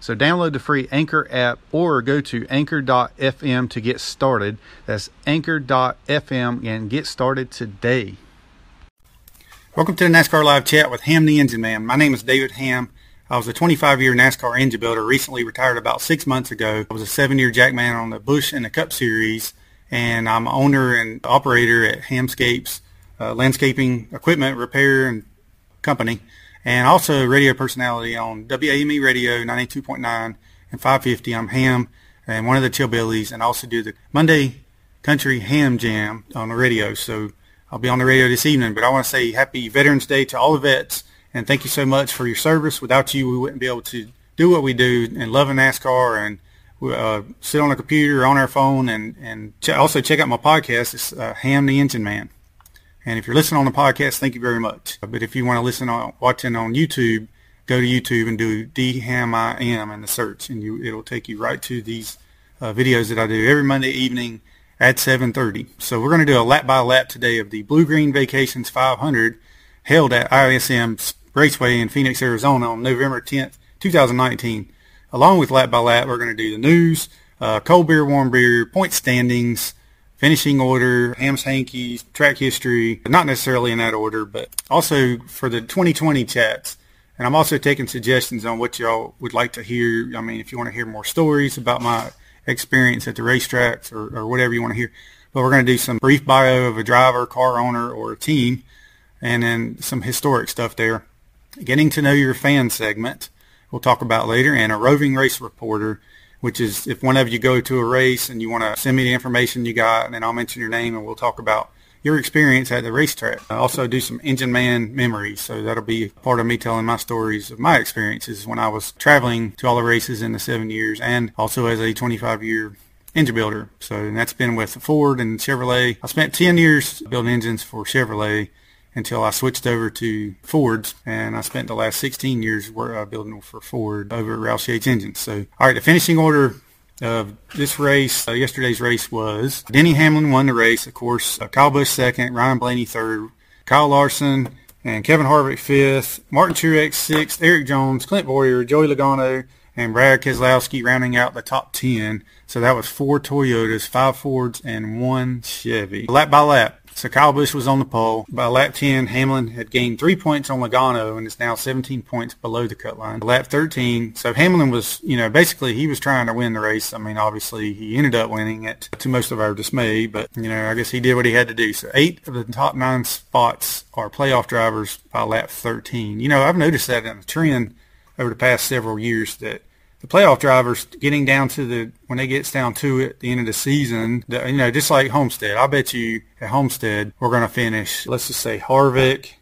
So download the free Anchor app or go to anchor.fm to get started. That's anchor.fm and get started today. Welcome to the NASCAR Live Chat with Hamm the Engine Man. My name is David Hamm. I was a 25-year NASCAR engine builder, recently retired about six months ago. I was a seven-year jackman on the Busch and the Cup Series, and I'm owner and operator at Hamscapes uh, Landscaping Equipment Repair and Company and also radio personality on WAME Radio 92.9 and 550. I'm Ham and one of the Chillbillies, and also do the Monday Country Ham Jam on the radio. So I'll be on the radio this evening. But I want to say Happy Veterans Day to all the vets, and thank you so much for your service. Without you, we wouldn't be able to do what we do and love NASCAR and uh, sit on a computer on our phone and and ch- also check out my podcast. It's uh, Hamm the Engine Man. And if you're listening on the podcast, thank you very much. But if you want to listen on watching on YouTube, go to YouTube and do DHAMIM in the search, and you it'll take you right to these uh, videos that I do every Monday evening at 7:30. So we're going to do a lap by lap today of the Blue Green Vacations 500 held at ISM Raceway in Phoenix, Arizona on November 10th, 2019. Along with lap by lap, we're going to do the news, uh, cold beer, warm beer, point standings, finishing order, Ham's Hankies, track history, not necessarily in that order, but also for the 2020 chats. And I'm also taking suggestions on what y'all would like to hear. I mean, if you want to hear more stories about my experience at the racetracks or, or whatever you want to hear. But we're going to do some brief bio of a driver, car owner, or a team, and then some historic stuff there. Getting to know your fan segment, we'll talk about later, and a roving race reporter which is if one of you go to a race and you want to send me the information you got, and then I'll mention your name and we'll talk about your experience at the racetrack. I also do some engine man memories, so that'll be part of me telling my stories of my experiences when I was traveling to all the races in the seven years, and also as a 25-year engine builder. So that's been with Ford and Chevrolet. I spent 10 years building engines for Chevrolet until I switched over to Fords, and I spent the last 16 years uh, building for Ford over at Roush Yates Engines. So, all right, the finishing order of this race, uh, yesterday's race was Denny Hamlin won the race, of course, uh, Kyle Busch second, Ryan Blaney third, Kyle Larson and Kevin Harvick fifth, Martin Truex sixth, Erik Jones, Clint Bowyer, Joey Logano, and Brad Keselowski rounding out the top 10. So that was four Toyotas, five Fords, and one Chevy. Lap by lap, so Kyle Busch was on the pole. By lap 10, Hamlin had gained three points on Logano and is now 17 points below the cut line. Lap 13, so Hamlin was, you know, basically he was trying to win the race. I mean, obviously he ended up winning it to most of our dismay, but, you know, I guess he did what he had to do. So eight of the top nine spots are playoff drivers by lap 13. You know, I've noticed that in the trend over the past several years that the playoff drivers getting down to the when they gets down to it at the end of the season, you know, just like Homestead. I bet you at Homestead we're going to finish. Let's just say Harvick,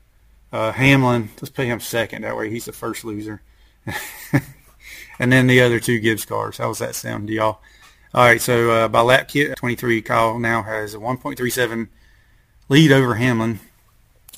uh, Hamlin. Let's put him second. That way he's the first loser, and then the other two Gibbs cars. How does that sound to y'all? All right, so uh, by lap kit 23, Kyle now has a 1.37 lead over Hamlin.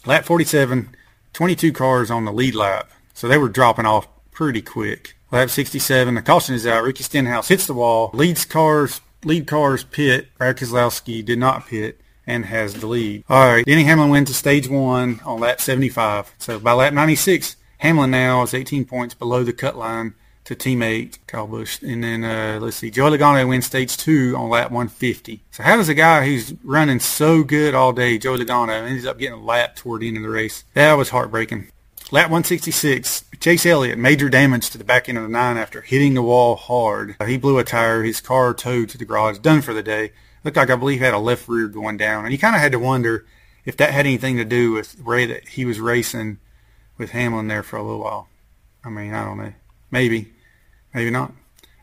Lap 47, 22 cars on the lead lap, so they were dropping off pretty quick. Lap 67, the caution is out. Ricky Stenhouse hits the wall, leads cars, lead cars pit. Brad did not pit and has the lead. All right, Denny Hamlin wins to stage one on lap 75. So by lap 96, Hamlin now is 18 points below the cut line to teammate Kyle Busch. And then uh, let's see, Joey Logano wins stage two on lap 150. So how does a guy who's running so good all day, Joey Logano, ends up getting a lap toward the end of the race? That was heartbreaking. Lap 166, Chase Elliott, major damage to the back end of the nine after hitting the wall hard. Uh, he blew a tire, his car towed to the garage, done for the day. Looked like I believe he had a left rear going down. And you kind of had to wonder if that had anything to do with the way that he was racing with Hamlin there for a little while. I mean, I don't know. Maybe. Maybe not.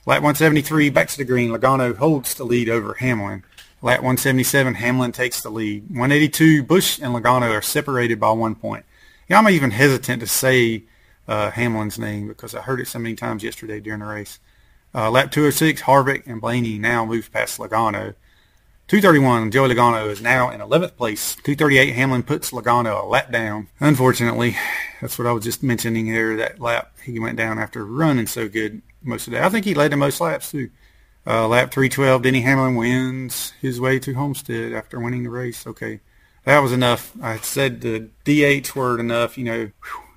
Lap 173, back to the green. Logano holds the lead over Hamlin. Lap 177, Hamlin takes the lead. 182, Busch and Logano are separated by one point. Yeah, I'm even hesitant to say uh, Hamlin's name because I heard it so many times yesterday during the race. Uh, lap 206, Harvick and Blaney now move past Logano. 231, Joey Logano is now in 11th place. 238, Hamlin puts Logano a lap down. Unfortunately, that's what I was just mentioning here, that lap he went down after running so good most of the day. I think he led the most laps too. Uh, lap 312, Denny Hamlin wins his way to Homestead after winning the race. Okay, that was enough. I said the DH word enough. You know,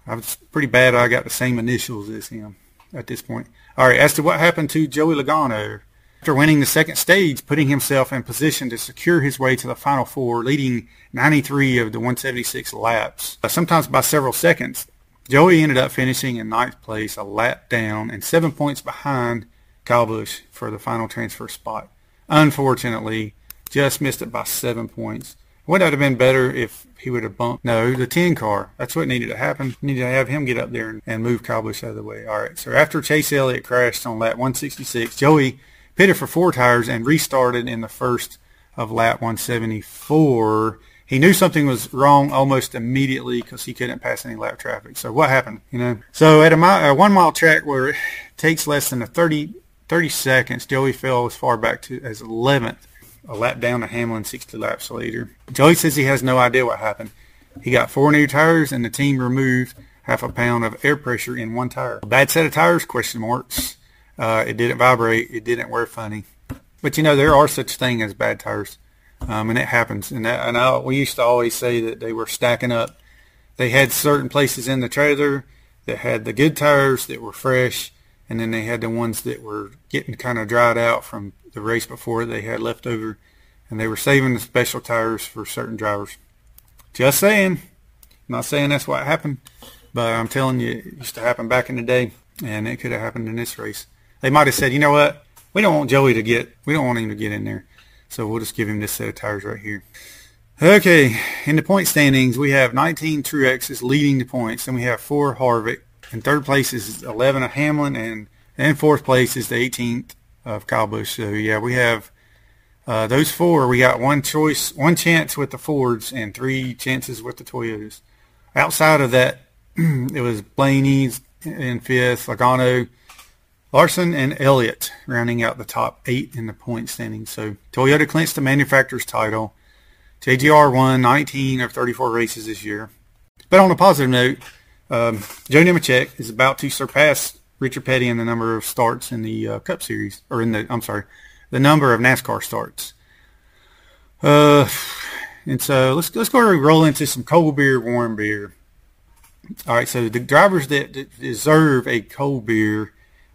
I was pretty bad. I got the same initials as him at this point. All right, as to what happened to Joey Logano, after winning the second stage, putting himself in position to secure his way to the Final Four, leading 93 of the 176 laps, uh, sometimes by several seconds. Joey ended up finishing in ninth place, a lap down, and seven points behind Kyle Busch for the final transfer spot. Unfortunately, just missed it by seven points. Would that have been better if he would have bumped? No, the 10 car. That's what needed to happen. Needed to have him get up there and, and move Busch out of the way. All right, so after Chase Elliott crashed on lap 166, Joey pitted for four tires and restarted in the first of lap 174. He knew something was wrong almost immediately because he couldn't pass any lap traffic. So what happened? You know, so at a, mile, a one mile track where it takes less than a 30, 30 seconds, Joey fell as far back to as 11th, a lap down to Hamlin 60 laps later. Joey says he has no idea what happened. He got four new tires and the team removed half a pound of air pressure in one tire. A bad set of tires? Question marks. Uh, it didn't vibrate. It didn't wear funny. But you know there are such thing as bad tires, um, and it happens. And, that, and I, we used to always say that they were stacking up. They had certain places in the trailer that had the good tires that were fresh, and then they had the ones that were getting kind of dried out from the race before they had left over, and they were saving the special tires for certain drivers. Just saying. Not saying that's what happened, but I'm telling you, it used to happen back in the day, and it could have happened in this race. They might have said, you know what? We don't want Joey to get, we don't want him to get in there. So we'll just give him this set of tires right here. Okay, in the point standings, we have 19 Truexes leading the points, and we have four Harvick. In third place is 11 of Hamlin, and in fourth place is the 18th of Kyle Busch. So yeah, we have uh, those four. We got one choice, one chance with the Fords, and three chances with the Toyotas. Outside of that, it was Blaney's in fifth, Logano, Larson and Elliott rounding out the top eight in the point standing. So Toyota clinched the manufacturer's title. JGR won 19 of 34 races this year. But on a positive note, um, Joe Nemechek is about to surpass Richard Petty and the number of starts in the uh, Cup Series, or in the, I'm sorry, the number of NASCAR starts. Uh, and so let's let's go and roll into some cold beer, warm beer. All right, so the drivers that, that deserve a cold beer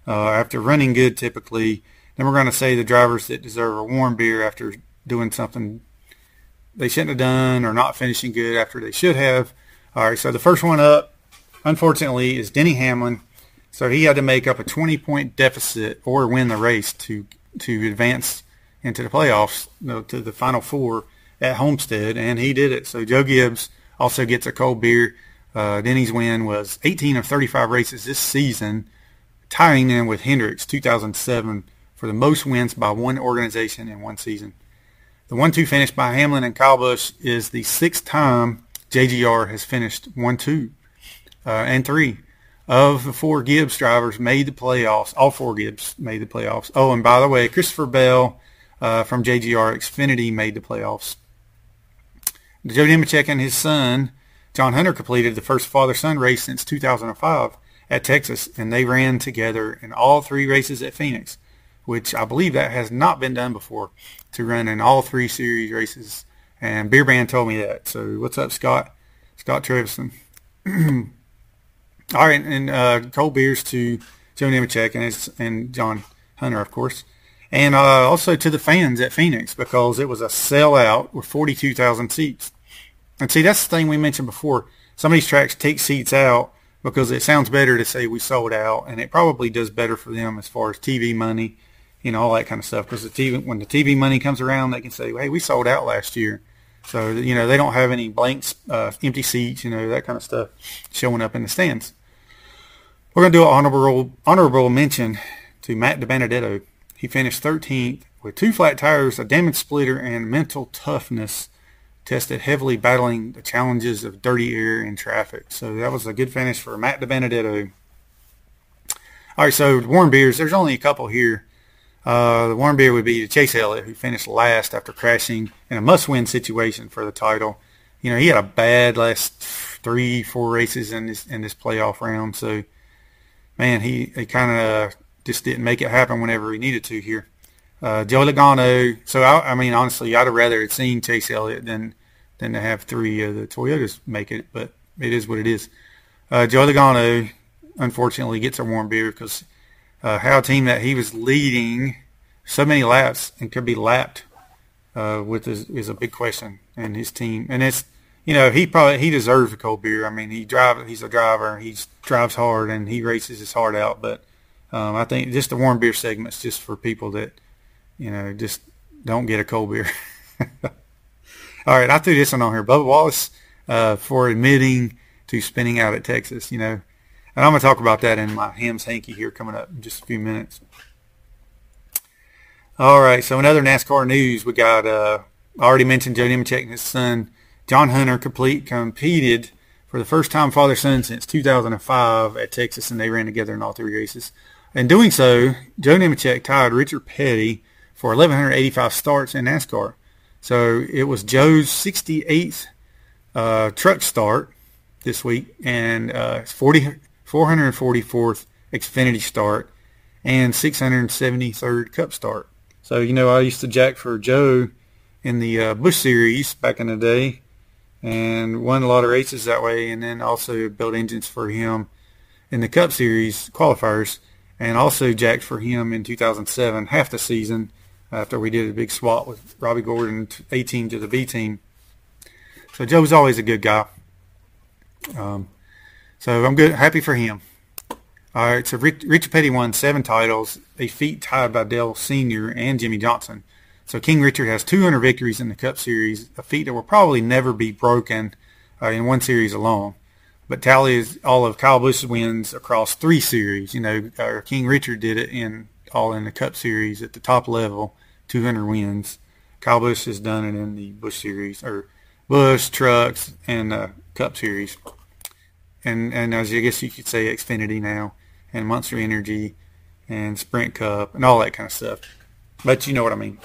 uh, after running good typically. Then we're going to say the drivers that deserve a warm beer after doing something they shouldn't have done or not finishing good after they should have. All right, so the first one up, unfortunately, is Denny Hamlin. So he had to make up a 20-point deficit or win the race to to advance into the playoffs, you know, to the final four at Homestead, and he did it. So Joe Gibbs also gets a cold beer. Uh, Denny's win was 18 of 35 races this season tying in with Hendrick's 2007 for the most wins by one organization in one season. The 1-2 finish by Hamlin and Kyle Busch is the sixth time JGR has finished 1-2 uh, and 3. Of the four Gibbs drivers made the playoffs, all four Gibbs made the playoffs. Oh, and by the way, Christopher Bell uh, from JGR Xfinity made the playoffs. Joe Nemechek and his son, John Hunter, completed the first father-son race since 2005 at Texas, and they ran together in all three races at Phoenix, which I believe that has not been done before to run in all three series races. And Beer Band told me that. So what's up, Scott? Scott Trevison. all right, and uh, cold beers to Joe Nemechek and, and John Hunter, of course. And uh, also to the fans at Phoenix because it was a sellout with 42,000 seats. And see, that's the thing we mentioned before. Some of these tracks take seats out because it sounds better to say we sold out, and it probably does better for them as far as TV money, you know, all that kind of stuff. Because the TV, when the TV money comes around, they can say, "Hey, we sold out last year," so you know they don't have any blanks, uh, empty seats, you know, that kind of stuff showing up in the stands. We're going to do an honorable honorable mention to Matt DiBenedetto. He finished 13th with two flat tires, a damaged splitter, and mental toughness tested heavily battling the challenges of dirty air and traffic. So that was a good finish for Matt DiBenedetto. All right, so warm beers. There's only a couple here. Uh, the warm beer would be Chase Elliott, who finished last after crashing in a must-win situation for the title. You know, he had a bad last three, four races in this in this playoff round. So, man, he, he kind of just didn't make it happen whenever he needed to here. Uh, Joey Logano. So, I, I mean, honestly, I'd have rather have seen Chase Elliott than than to have three of the Toyotas make it. But it is what it is. Uh, Joey Logano, unfortunately, gets a warm beer because uh, how a team that he was leading so many laps and could be lapped uh, with is, is a big question. And his team, and it's you know he probably he deserves a cold beer. I mean he drive he's a driver, he drives hard and he races his heart out. But um, I think just the warm beer segment's just for people that you know just don't get a cold beer. All right, I threw this one on here. Bubba Wallace uh, for admitting to spinning out at Texas. You know, and I'm going to talk about that in my Hams Hanky here coming up in just a few minutes. All right, so in other NASCAR news, we got, uh, I already mentioned Joe Nemechek and his son, John Hunter, complete competed for the first time father-son since 2005 at Texas, and they ran together in all three races. In doing so, Joe Nemechek tied Richard Petty for 1,185 starts in NASCAR. So it was Joe's 68th uh, truck start this week and uh, 40, 444th Xfinity start, and 673rd Cup start. So, you know, I used to jack for Joe in the uh, Busch Series back in the day and won a lot of races that way and then also built engines for him in the Cup Series qualifiers and also jacked for him in 2007, half the season after we did a big swap with Robby Gordon, A team to the B team. So Joe was always a good guy. Um, so I'm good, happy for him. All right, so Rich, Richard Petty won seven titles, a feat tied by Dale Sr. and Jimmie Johnson. So King Richard has 200 victories in the Cup Series, a feat that will probably never be broken uh, in one series alone. But tally is all of Kyle Busch's wins across three series. You know, uh, King Richard did it in all in the Cup Series at the top level, 200 wins. Kyle Busch has done it in the Busch Series, or Busch, Trucks, and uh, Cup Series and and as I guess you could say Xfinity now, and Monster Energy, and Sprint Cup, and all that kind of stuff. But you know what I mean.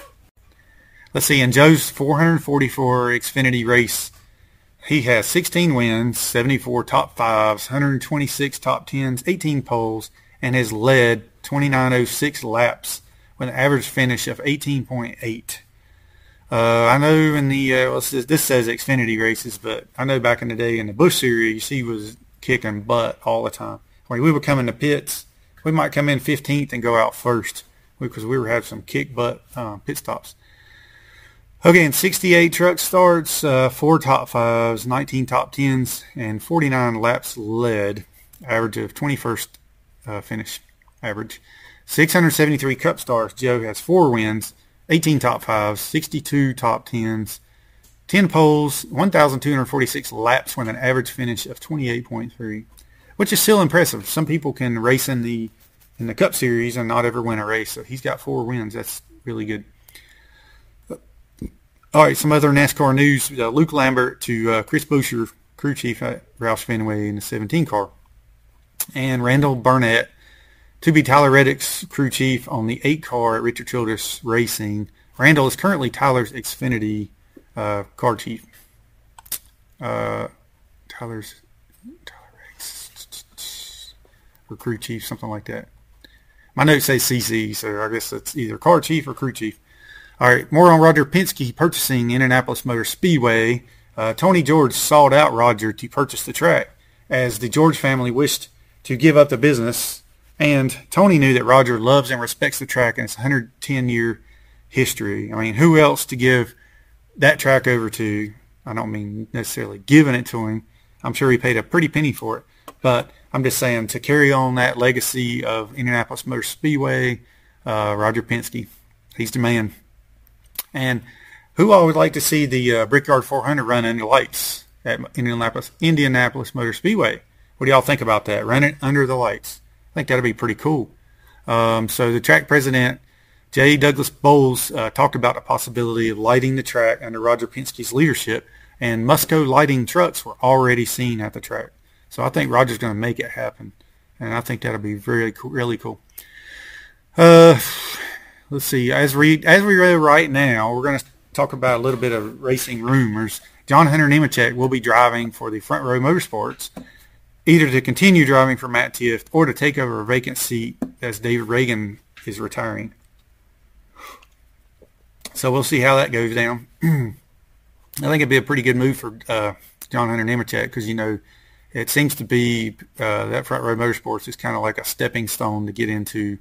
Let's see. In Joe's 444 Xfinity race, he has 16 wins, 74 top fives, 126 top tens, 18 poles, and has led 2906 laps with an average finish of 18.8. Uh, I know in the uh, well, this says Xfinity races, but I know back in the day in the Busch Series, he was kicking butt all the time. When we would come in the pits, we might come in 15th and go out first because we were having some kick butt uh, pit stops. Okay, in 68 truck starts, uh, four top fives, 19 top tens, and 49 laps led, average of 21st uh, finish average. 673 cup stars. Joe has four wins, 18 top fives, 62 top tens, 10 poles, 1,246 laps with an average finish of 28.3, which is still impressive. Some people can race in the in the Cup Series and not ever win a race. So he's got four wins. That's really good. All right, some other NASCAR news. Uh, Luke Lambert to uh, Chris Buescher, crew chief at Roush Fenway in the 17 car. And Randall Burnett to be Tyler Reddick's crew chief on the 8 car at Richard Childress Racing. Randall is currently Tyler's Xfinity uh, car chief. Uh, Tyler's Tyler Riggs, or crew chief, something like that. My notes say CC, so I guess it's either car chief or crew chief. All right, more on Roger Penske purchasing Indianapolis Motor Speedway. Uh, Tony George sought out Roger to purchase the track, as the George family wished to give up the business. And Tony knew that Roger loves and respects the track and its 110-year history. I mean, who else to give that track over to, I don't mean necessarily giving it to him. I'm sure he paid a pretty penny for it. But I'm just saying to carry on that legacy of Indianapolis Motor Speedway, uh, Roger Penske, he's the man. And who I would like to see the uh, Brickyard 400 run under lights at Indianapolis, Indianapolis Motor Speedway. What do y'all think about that? Run it under the lights. I think that'd be pretty cool. Um, so the track president J. Douglas Boles uh, talked about the possibility of lighting the track under Roger Penske's leadership, and Musco lighting trucks were already seen at the track. So I think Roger's going to make it happen, and I think that'll be very cool, really cool. Uh, let's see. As we as we go right now, we're going to talk about a little bit of racing rumors. John Hunter Nemechek will be driving for the Front Row Motorsports, either to continue driving for Matt Tifft or to take over a vacant seat as David Ragan is retiring. So we'll see how that goes down. I think it'd be a pretty good move for uh, John Hunter Nemechek because you know it seems to be uh, that Front Row Motorsports is kind of like a stepping stone to get into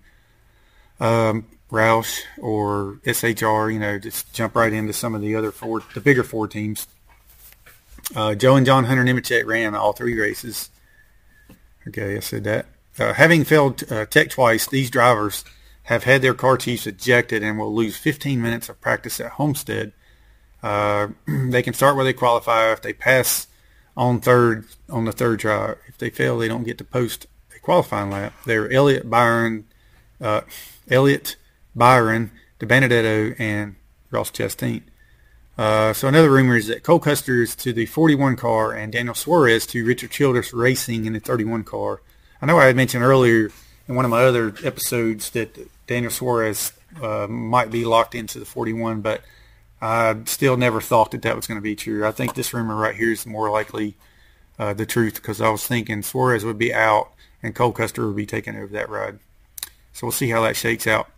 um, Roush or SHR. You know, just jump right into some of the other four, the bigger four teams. Uh, Joe and John Hunter Nemechek ran all three races. Okay, I said that. Uh, having failed uh, tech twice, these drivers have had their car chiefs ejected and will lose 15 minutes of practice at Homestead. Uh, they can start where they qualify if they pass on third on the third try. If they fail, they don't get to post a qualifying lap. They're Elliott Byron, uh, Elliott Byron, DiBenedetto, and Ross Chastain. Uh, so another rumor is that Cole Custer is to the 41 car and Daniel Suarez to Richard Childress Racing in the 31 car. I know I had mentioned earlier in one of my other episodes that Daniel Suarez uh, might be locked into the 41, but I still never thought that that was going to be true. I think this rumor right here is more likely uh, the truth because I was thinking Suarez would be out and Cole Custer would be taking over that ride. So we'll see how that shakes out.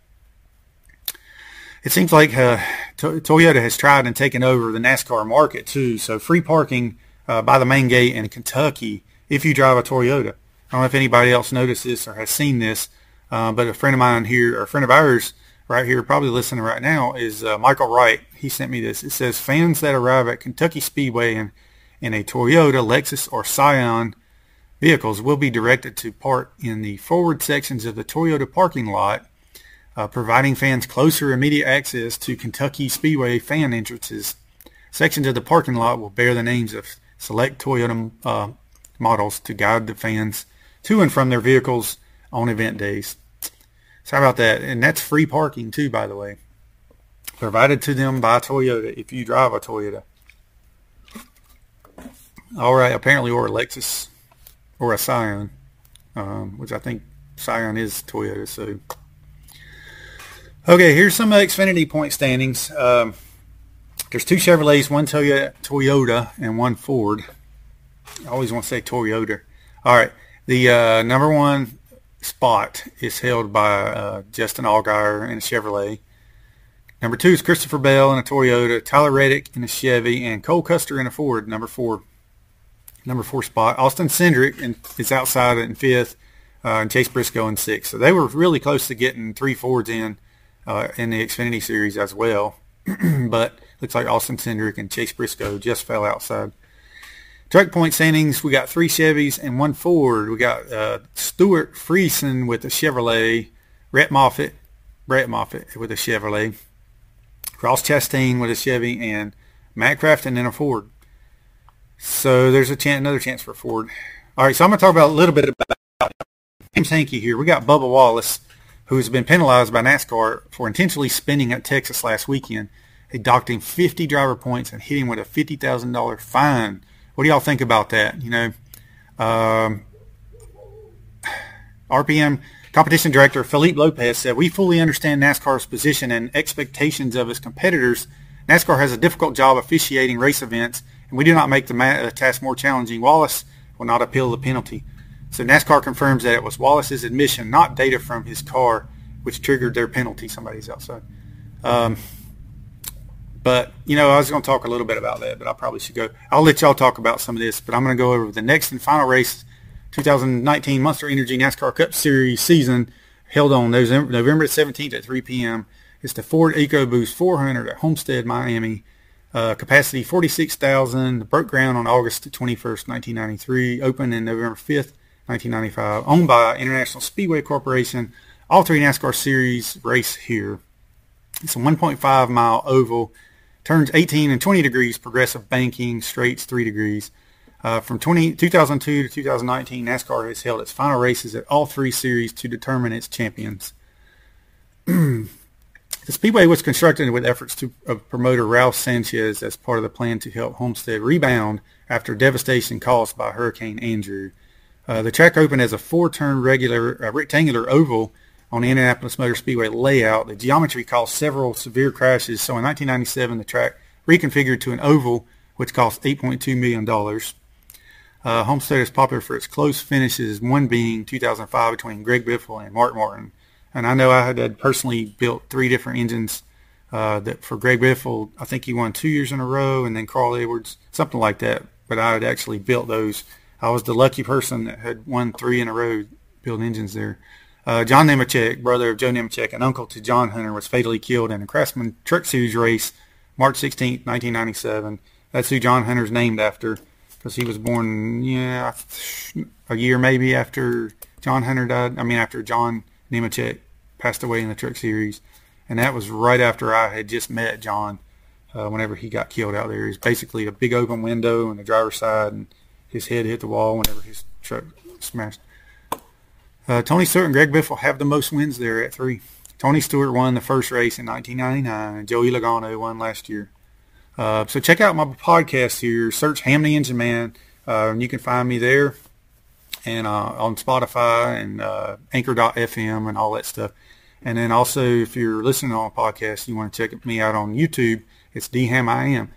It seems like uh, to- Toyota has tried and taken over the NASCAR market too. So free parking uh, by the main gate in Kentucky if you drive a Toyota. I don't know if anybody else noticed this or has seen this, uh, but a friend of mine here, or a friend of ours, right here, probably listening right now, is uh, Michael Wright. He sent me this. It says fans that arrive at Kentucky Speedway in, in a Toyota, Lexus, or Scion vehicles will be directed to park in the forward sections of the Toyota parking lot, uh, providing fans closer immediate access to Kentucky Speedway fan entrances. Sections of the parking lot will bear the names of select Toyota uh, models to guide the fans to and from their vehicles on event days. So how about that? And that's free parking too, by the way. Provided to them by Toyota if you drive a Toyota. All right, apparently or a Lexus or a Scion, um, which I think Scion is Toyota. So, okay, here's some Xfinity point standings. Um, there's two Chevrolets, one Toyota, and one Ford. I always want to say Toyota. All right, the uh, number one spot is held by uh, Justin Allgaier in a Chevrolet. Number two is Christopher Bell in a Toyota, Tyler Reddick in a Chevy, and Cole Custer in a Ford, number four. Number four spot. Austin Cindric is outside in fifth, uh, and Chase Briscoe in sixth. So they were really close to getting three Fords in uh, in the Xfinity Series as well. but looks like Austin Cindric and Chase Briscoe just fell outside. Truck point standings, we got three Chevys and one Ford. We got uh, Stewart Friesen with a Chevrolet, Rhett Moffitt, Brett Moffitt with a Chevrolet, Ross Chastain with a Chevy, and Matt Crafton in a Ford. So there's a chance, another chance for Ford. All right, so I'm going to talk about a little bit about Hams Hanky here. We got Bubba Wallace, who has been penalized by NASCAR for intentionally spinning at Texas last weekend. They docked him 50 driver points and hit him with a $50,000 fine what do y'all think about that? You know, um, RPM competition director Philippe Lopez said, "We fully understand NASCAR's position and expectations of its competitors. NASCAR has a difficult job officiating race events, and we do not make the, ma- task more challenging. Wallace will not appeal the penalty." So NASCAR confirms that it was Wallace's admission, not data from his car, which triggered their penalty. Somebody's outside. Um, but, you know, I was going to talk a little bit about that, but I probably should go. I'll let y'all talk about some of this, but I'm going to go over the next and final race, 2019 Monster Energy NASCAR Cup Series season held on November 17th at 3 p.m. It's the Ford EcoBoost 400 at Homestead, Miami. Uh, capacity 46,000. Broke ground on August 21st, 1993. Opened in November 5th, 1995. Owned by International Speedway Corporation. All three NASCAR series race here. It's a 1.5 mile oval turns 18 and 20 degrees, progressive banking, straights 3 degrees. Uh, from 20, 2002 to 2019, NASCAR has held its final races at all three series to determine its champions. the Speedway was constructed with efforts to, of promoter Ralph Sanchez as part of the plan to help Homestead rebound after devastation caused by Hurricane Andrew. Uh, the track opened as a four-turn regular uh, rectangular oval on the Indianapolis Motor Speedway layout. The geometry caused several severe crashes, so in 1997 the track reconfigured to an oval, which cost $8.2 million. Uh, Homestead is popular for its close finishes, one being 2005 between Greg Biffle and Mark Martin. And I know I had personally built three different engines uh, that for Greg Biffle, I think he won two years in a row, and then Carl Edwards, something like that. But I had actually built those. I was the lucky person that had won three in a row building engines there. Uh, John Nemechek, brother of Joe Nemechek and uncle to John Hunter, was fatally killed in a Craftsman Truck Series race March 16, 1997. That's who John Hunter's named after because he was born, yeah, a year maybe after John Hunter died. I mean, after John Nemechek passed away in the Truck Series. And that was right after I had just met John uh, whenever he got killed out there. He's basically a big open window on the driver's side, and his head hit the wall whenever his truck smashed. Uh, Tony Stewart and Greg Biffle have the most wins there at three. Tony Stewart won the first race in 1999, and Joey Logano won last year. Uh, so check out my podcast here. Search Hamm the Engine Man, uh, and you can find me there, and uh, on Spotify and uh, Anchor.fm and all that stuff. And then also, if you're listening on a podcast, you want to check me out on YouTube. It's DHAM I am.